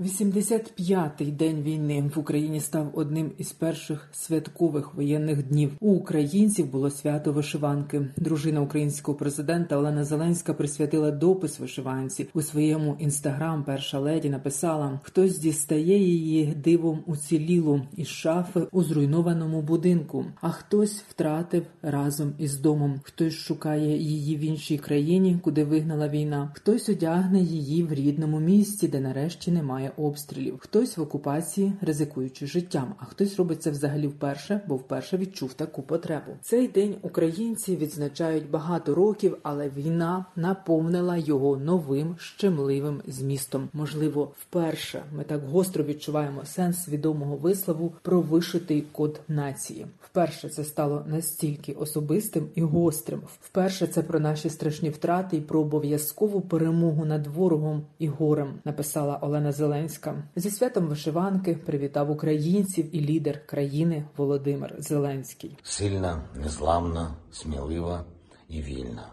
85-й день війни в Україні став одним із перших святкових воєнних днів. У українців було свято вишиванки. Дружина українського президента Олена Зеленська присвятила допис вишиванці у своєму інстаграм. Перша леді написала: хтось дістає її дивом уцілілу із шафи у зруйнованому будинку, а хтось втратив разом із домом. Хтось шукає її в іншій країні, куди вигнала війна. Хтось одягне її в рідному місті, де нарешті немає обстрілів. Хтось в окупації, ризикуючи життям, а хтось робить це взагалі вперше, бо вперше відчув таку потребу. Цей день українці відзначають багато років, але війна наповнила його новим щемливим змістом. Можливо, вперше ми так гостро відчуваємо сенс відомого вислову про вишитий код нації. Вперше це стало настільки особистим і гострим. Вперше це про наші страшні втрати і про обов'язкову перемогу над ворогом і горем. Написала Олена Зеленська. Зі святом вишиванки привітав українців і лідер країни Володимир Зеленський. Сильна, незламна, смілива і вільна.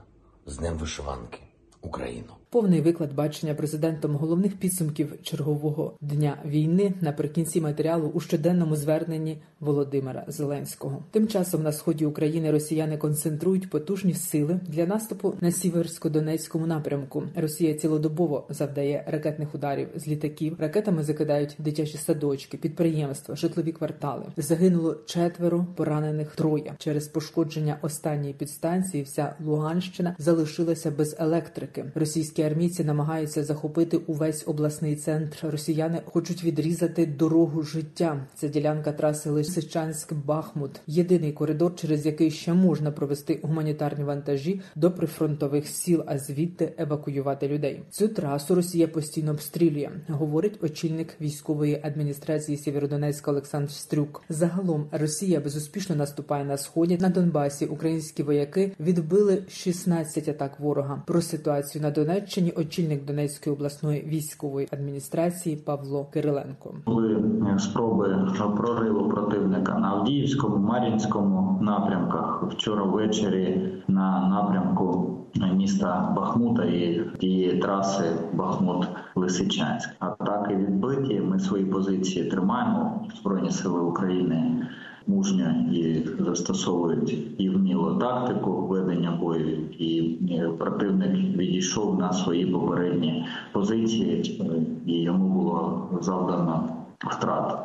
З Днем вишиванки Україну. Повний виклад бачення президентом головних підсумків чергового дня війни наприкінці матеріалу у щоденному зверненні Володимира Зеленського. Тим часом на сході України росіяни концентрують потужні сили для наступу на сіверсько-донецькому напрямку. Росія цілодобово завдає ракетних ударів з літаків. Ракетами закидають дитячі садочки, підприємства, житлові квартали. Загинуло четверо, поранених троє. Через пошкодження останньої підстанції. Вся Луганщина залишилася без електрики. Російські армійці намагаються захопити увесь обласний центр. Росіяни хочуть відрізати дорогу життя. Це ділянка траси Лисичанськ-Бахмут. Єдиний коридор, через який ще можна провести гуманітарні вантажі до прифронтових сіл, а звідти евакуювати людей. Цю трасу Росія постійно обстрілює, говорить очільник військової адміністрації Сєвєродонецька Олександр Стрюк. Загалом Росія безуспішно наступає на сході на Донбасі. Українські вояки відбили 16 атак ворога. Про ситуацію на Донеччині очільник Донецької обласної військової адміністрації Павло Кириленко. Були спроби прориву противника на Авдіївському, Мар'їнському напрямках. Вчора ввечері на напрямку міста Бахмута і тієї траси Бахмут-Лисичанськ. Атаки відбиті. Ми свої позиції тримаємо. Збройні сили України мужньо і застосовують і вміло тактику ведення бою, і противник відійшов на свої попередні позиції, і йому було завдано втрат.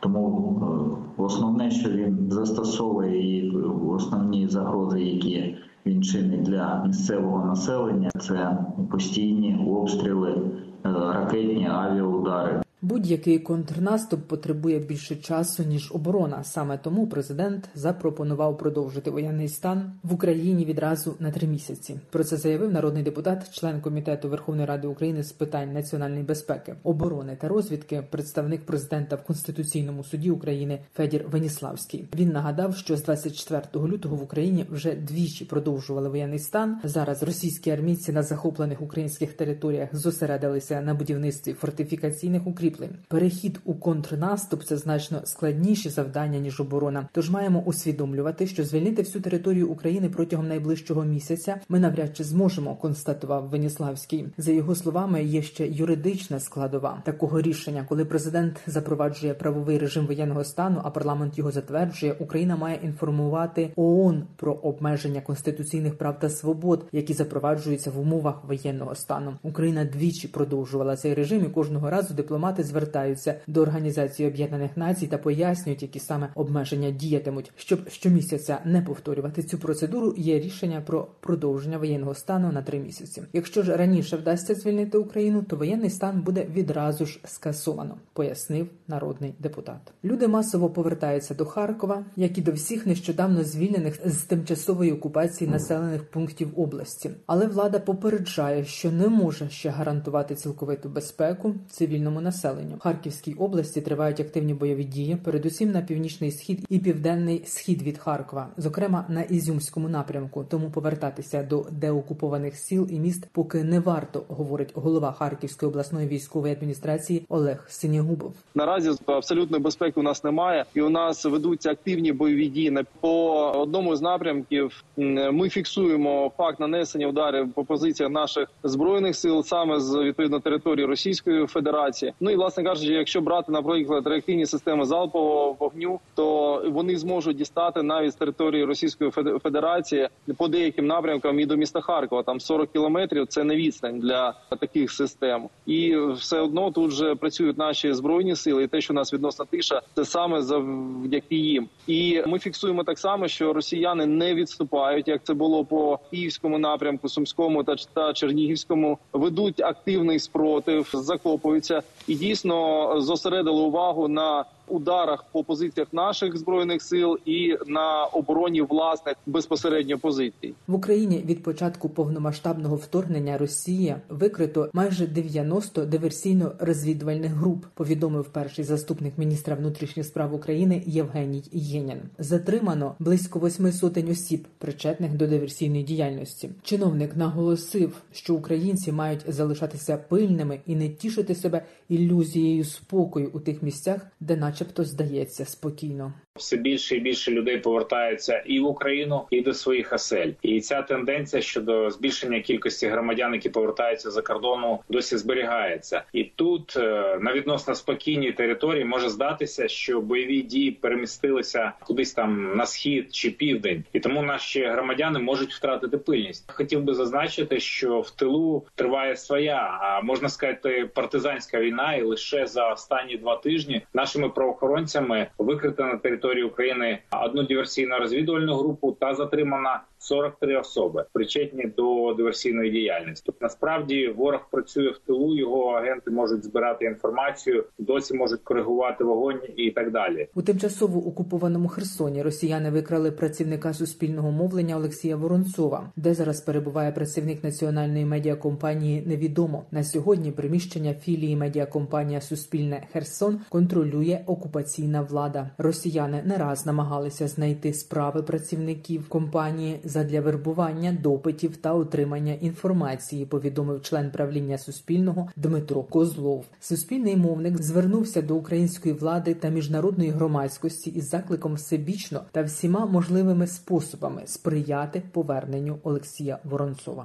Тому основне, що він застосовує і основні загрози, які він чинить для місцевого населення, це постійні обстріли, ракетні авіаудари. Будь-який контрнаступ потребує більше часу ніж оборона. Саме тому президент запропонував продовжити воєнний стан в Україні відразу на три місяці. Про це заявив народний депутат, член комітету Верховної Ради України з питань національної безпеки, оборони та розвідки, представник президента в Конституційному суді України Федір Веніславський. Він нагадав, що з 24 лютого в Україні вже двічі продовжували воєнний стан. Зараз російські армійці на захоплених українських територіях зосередилися на будівництві фортифікаційних укріплень. Перехід у контрнаступ це значно складніші завдання ніж оборона. Тож маємо усвідомлювати, що звільнити всю територію України протягом найближчого місяця ми навряд чи зможемо, констатував Веніславський. За його словами, є ще юридична складова такого рішення, коли президент запроваджує правовий режим воєнного стану, а парламент його затверджує. Україна має інформувати ООН про обмеження конституційних прав та свобод, які запроваджуються в умовах воєнного стану. Україна двічі продовжувала цей режим, і кожного разу дипломати звертаються до Організації Об'єднаних Націй та пояснюють, які саме обмеження діятимуть. Щоб щомісяця не повторювати цю процедуру, є рішення про продовження воєнного стану на три місяці. Якщо ж раніше вдасться звільнити Україну, то воєнний стан буде відразу ж скасовано, пояснив народний депутат. Люди масово повертаються до Харкова, як і до всіх нещодавно звільнених з тимчасової окупації населених пунктів області. Але влада попереджає, що не може ще гарантувати цілковиту безпеку цивільному населенню. В Харківській області тривають активні бойові дії, передусім на північний схід і південний схід від Харкова, зокрема на Ізюмському напрямку. Тому повертатися до деокупованих сіл і міст поки не варто, говорить голова Харківської обласної військової адміністрації Олег Синягубов. Наразі абсолютної безпеки у нас немає, і у нас ведуться активні бойові дії. По одному з напрямків ми фіксуємо факт нанесення ударів по позиціях наших збройних сил саме з відповідно території Російської Федерації. Ну і власне кажучи, якщо брати наприклад реактивні системи залпового вогню, то вони зможуть дістати навіть з території Російської Федерації по деяким напрямкам і до міста Харкова. Там 40 кілометрів. Це не відстань для таких систем, і все одно тут же працюють наші збройні сили. І те, що у нас відносна тиша, це саме завдяки їм. І ми фіксуємо так само, що росіяни не відступають, як це було по київському напрямку, сумському та та чернігівському. Ведуть активний спротив, закопуються і дійсно зосередили увагу на ударах по позиціях наших збройних сил і на обороні власних безпосередньо позицій в Україні від початку повномасштабного вторгнення Росії викрито майже 90 диверсійно-розвідувальних груп. Повідомив перший заступник міністра внутрішніх справ України Євгеній Єнін. Затримано близько восьми сотень осіб, причетних до диверсійної діяльності. Чиновник наголосив, що українці мають залишатися пильними і не тішити себе ілюзією спокою у тих місцях, де наче начебто здається спокійно. Все більше і більше людей повертаються і в Україну, і до своїх осель. І ця тенденція щодо збільшення кількості громадян, які повертаються за кордону, досі зберігається. І тут е, на відносно спокійній території може здатися, що бойові дії перемістилися кудись там на схід чи південь, і тому наші громадяни можуть втратити пильність. Хотів би зазначити, що в тилу триває своя, а можна сказати, партизанська війна, і лише за останні два тижні нашими правоохоронцями викрита на території території України одну диверсійно розвідувальну групу та затримана 43 особи, причетні до диверсійної діяльності. Насправді ворог працює в тилу, його агенти можуть збирати інформацію, досі можуть коригувати вогонь і так далі. У тимчасово окупованому Херсоні Росіяни викрали працівника суспільного мовлення Олексія Воронцова, де зараз перебуває працівник національної медіакомпанії. Невідомо на сьогодні приміщення філії медіакомпанія Суспільне Херсон контролює окупаційна влада. Росіяни не раз намагалися знайти справи працівників компанії задля вербування допитів та отримання інформації. Повідомив член правління Суспільного Дмитро Козлов. Суспільний мовник звернувся до української влади та міжнародної громадськості із закликом всебічно та всіма можливими способами сприяти поверненню Олексія Воронцова.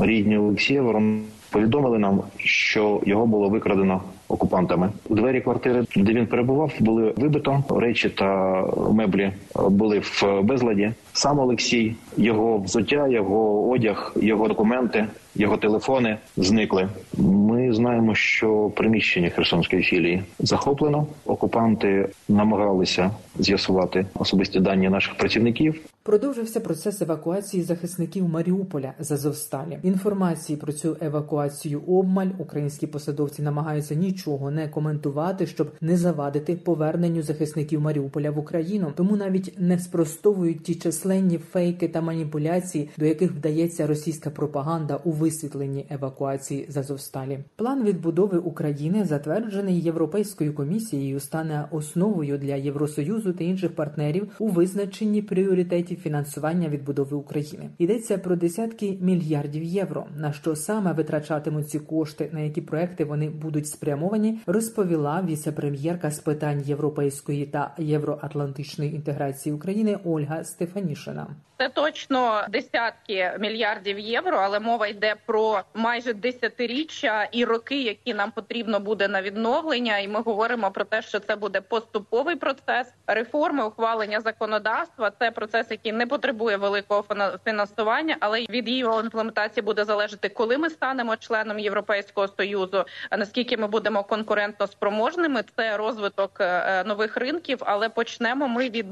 Рідні Олексія Ворон повідомили нам, що його було викрадено окупантами. Двері квартири, де він перебував, були вибито речі та меблі були в безладі. Сам Олексій, його взуття, його одяг, його документи, його телефони зникли. Ми знаємо, що приміщення Херсонської філії захоплено. Окупанти намагалися з'ясувати особисті дані наших працівників. Продовжився процес евакуації захисників Маріуполя з Азовсталі. Інформації про цю евакуацію обмаль українські посадовці намагаються нічого не коментувати, щоб не завадити поверненню захисників Маріуполя в Україну. Тому навіть не спростовують ті численні фейки та маніпуляції, до яких вдається російська пропаганда у висвітленні евакуації з Азовсталі. План відбудови України затверджений Європейською комісією, стане основою для Євросоюзу та інших партнерів у визначенні пріоритетів фінансування відбудови України. Йдеться про десятки мільярдів євро. На що саме витрачатимуть ці кошти, на які проекти вони будуть спрямовані, розповіла віце-прем'єрка з питань європейської та євроатлантичної інтеграції України Ольга Стефанішина. Це точно десятки мільярдів євро, але мова йде про майже десятиріччя і роки, які нам потрібно буде на відновлення. І ми говоримо про те, що це буде поступовий процес реформи, ухвалення законодавства. Це процес, який який не потребує великого фінансування, але від його імплементації буде залежати, коли ми станемо членом Європейського союзу. Наскільки ми будемо конкурентно спроможними, це розвиток нових ринків, але почнемо ми від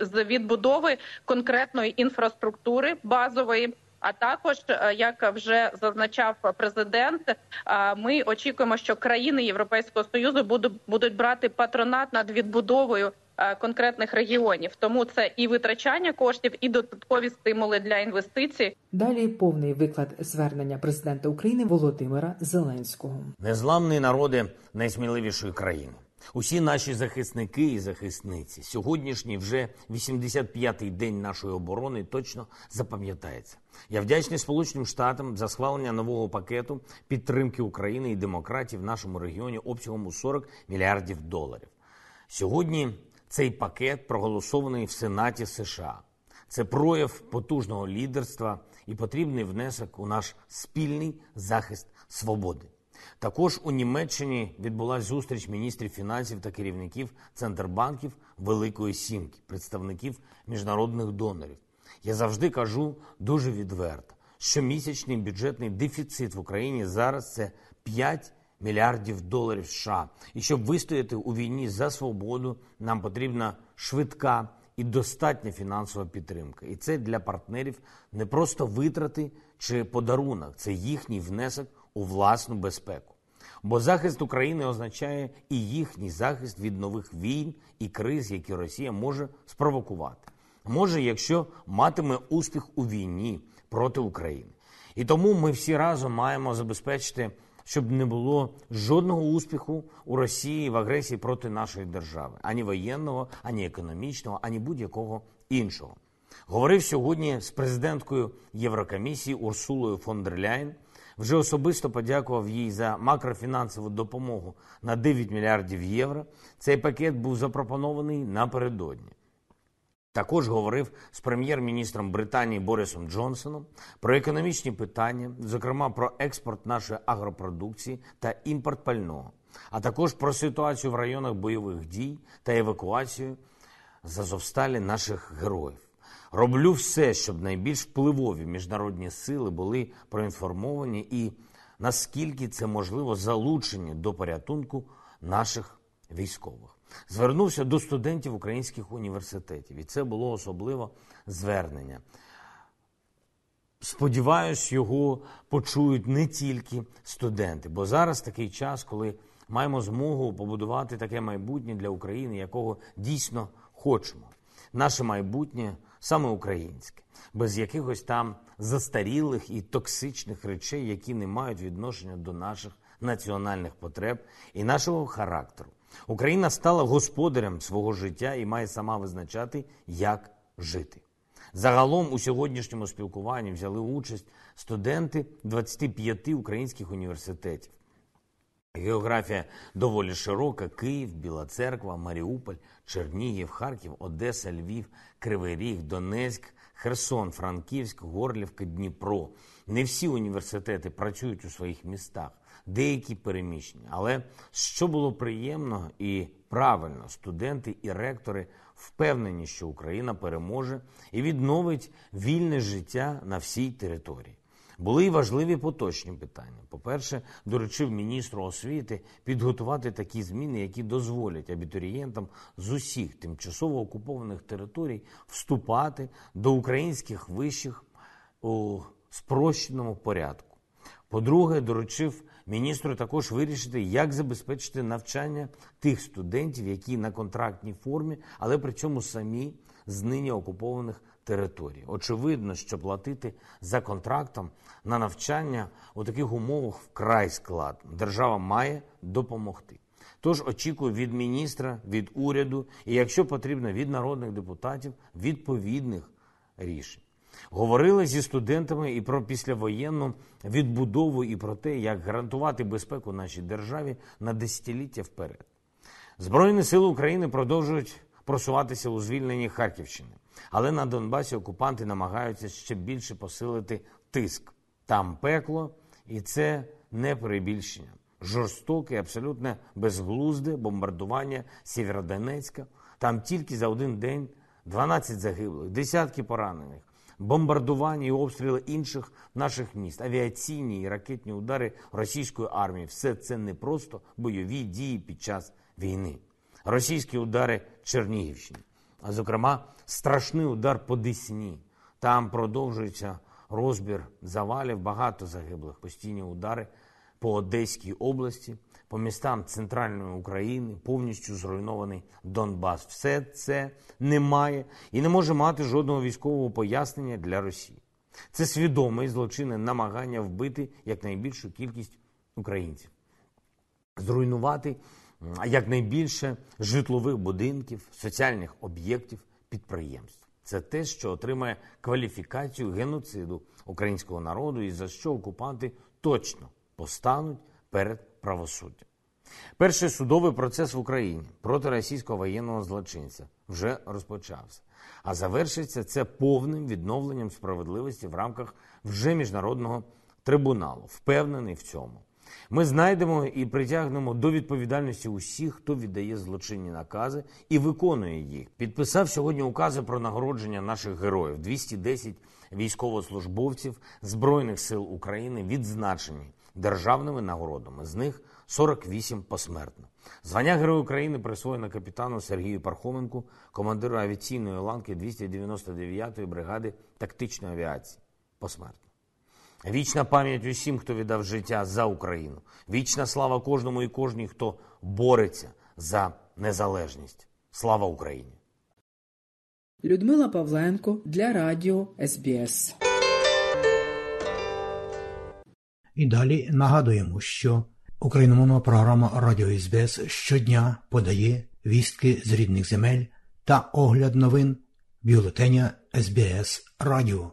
з відбудови конкретної інфраструктури базової. А також як вже зазначав президент, ми очікуємо, що країни Європейського союзу будуть будуть брати патронат над відбудовою конкретних регіонів. Тому це і витрачання коштів, і додаткові стимули для інвестицій. Далі повний виклад звернення президента України Володимира Зеленського. Незламний народи найсміливішої країни. Усі наші захисники і захисниці сьогоднішній вже 85-й день нашої оборони точно запам'ятається. Я вдячний Сполученим Штатам за схвалення нового пакету підтримки України і демократів в нашому регіоні обсягом у 40 мільярдів доларів. Сьогодні цей пакет проголосований в Сенаті США. Це прояв потужного лідерства і потрібний внесок у наш спільний захист свободи. Також у Німеччині відбулася зустріч міністрів фінансів та керівників центрбанків Великої Сімки, представників міжнародних донорів. Я завжди кажу дуже відверто, що місячний бюджетний дефіцит в Україні зараз це 5 мільярдів доларів США. І щоб вистояти у війні за свободу, нам потрібна швидка і достатня фінансова підтримка. І це для партнерів не просто витрати чи подарунок, це їхній внесок у власну безпеку. Бо захист України означає і їхній захист від нових війн і криз, які Росія може спровокувати. Може, якщо матиме успіх у війні проти України. І тому ми всі разом маємо забезпечити, щоб не було жодного успіху у Росії в агресії проти нашої держави, ані воєнного, ані економічного, ані будь-якого іншого. Говорив сьогодні з президенткою Єврокомісії Урсулою фон дер Ляйн. Вже особисто подякував їй за макрофінансову допомогу на 9 мільярдів євро. Цей пакет був запропонований напередодні. Також говорив з прем'єр-міністром Британії Борисом Джонсоном про економічні питання, зокрема про експорт нашої агропродукції та імпорт пального, а також про ситуацію в районах бойових дій та евакуацію з Азовсталі наших героїв. Роблю все, щоб найбільш впливові міжнародні сили були проінформовані і наскільки це можливо залучені до порятунку наших військових. Звернувся до студентів українських університетів, і це було особливо звернення. Сподіваюсь, його почують не тільки студенти, бо зараз такий час, коли маємо змогу побудувати таке майбутнє для України, якого дійсно хочемо. Наше майбутнє саме українське, без якихось там застарілих і токсичних речей, які не мають відношення до наших національних потреб і нашого характеру. Україна стала господарем свого життя і має сама визначати, як жити. Загалом у сьогоднішньому спілкуванні взяли участь студенти 25 українських університетів. Географія доволі широка: Київ, Біла Церква, Маріуполь, Чернігів, Харків, Одеса, Львів, Кривий Ріг, Донецьк, Херсон, Франківськ, Горлівка, Дніпро. Не всі університети працюють у своїх містах, деякі переміщені. Але що було приємно і правильно, студенти і ректори впевнені, що Україна переможе і відновить вільне життя на всій території. Були й важливі поточні питання. По-перше, доручив міністру освіти підготувати такі зміни, які дозволять абітурієнтам з усіх тимчасово окупованих територій вступати до українських вишів у спрощеному порядку. По-друге, доручив міністру також вирішити, як забезпечити навчання тих студентів, які на контрактній формі, але при цьому самі з нині окупованих територій. Очевидно, що платити за контрактом на навчання у таких умовах вкрай складно. Держава має допомогти. Тож очікую від міністра, від уряду і, якщо потрібно, від народних депутатів відповідних рішень. Говорили зі студентами і про післявоєнну відбудову, і про те, як гарантувати безпеку нашій державі на десятиліття вперед. Збройні сили України продовжують просуватися у звільненні Харківщини, але на Донбасі окупанти намагаються ще більше посилити тиск. Там пекло, і це не перебільшення. Жорстоке, абсолютно безглузде бомбардування Сєвєродонецька. Там тільки за один день 12 загиблих, десятки поранених, бомбардування і обстріли інших наших міст, авіаційні і ракетні удари російської армії все це не просто бойові дії під час війни. Російські удари Чернігівщини, а зокрема, страшний удар по Десні. Там продовжується розбір завалів, багато загиблих, постійні удари по Одеській області, по містам центральної України, повністю зруйнований Донбас. Все це не має і не може мати жодного військового пояснення для Росії. Це свідоме злочинне намагання вбити якнайбільшу кількість українців, зруйнувати якнайбільше житлових будинків, соціальних об'єктів, підприємств. Це те, що отримає кваліфікацію геноциду українського народу, і за що окупанти точно постануть перед правосуддям. Перший судовий процес в Україні проти російського воєнного злочинця вже розпочався, а завершиться це повним відновленням справедливості в рамках вже міжнародного трибуналу. Впевнений в цьому. Ми знайдемо і притягнемо до відповідальності усіх, хто віддає злочинні накази і виконує їх. Підписав сьогодні укази про нагородження наших героїв. 210 військовослужбовців Збройних сил України відзначені державними нагородами. З них 48 посмертно. Звання Героя України присвоєно капітану Сергію Пархоменку, командиру авіаційної ланки 299-ї бригади тактичної авіації. Посмертно. Вічна пам'ять усім, хто віддав життя за Україну. Вічна слава кожному і кожній, хто бореться за незалежність. Слава Україні! Людмила Павленко для Радіо СБС. І далі нагадуємо, що україномовна програма Радіо СБС щодня подає вістки з рідних земель та огляд новин бюлетеня СБС Радіо.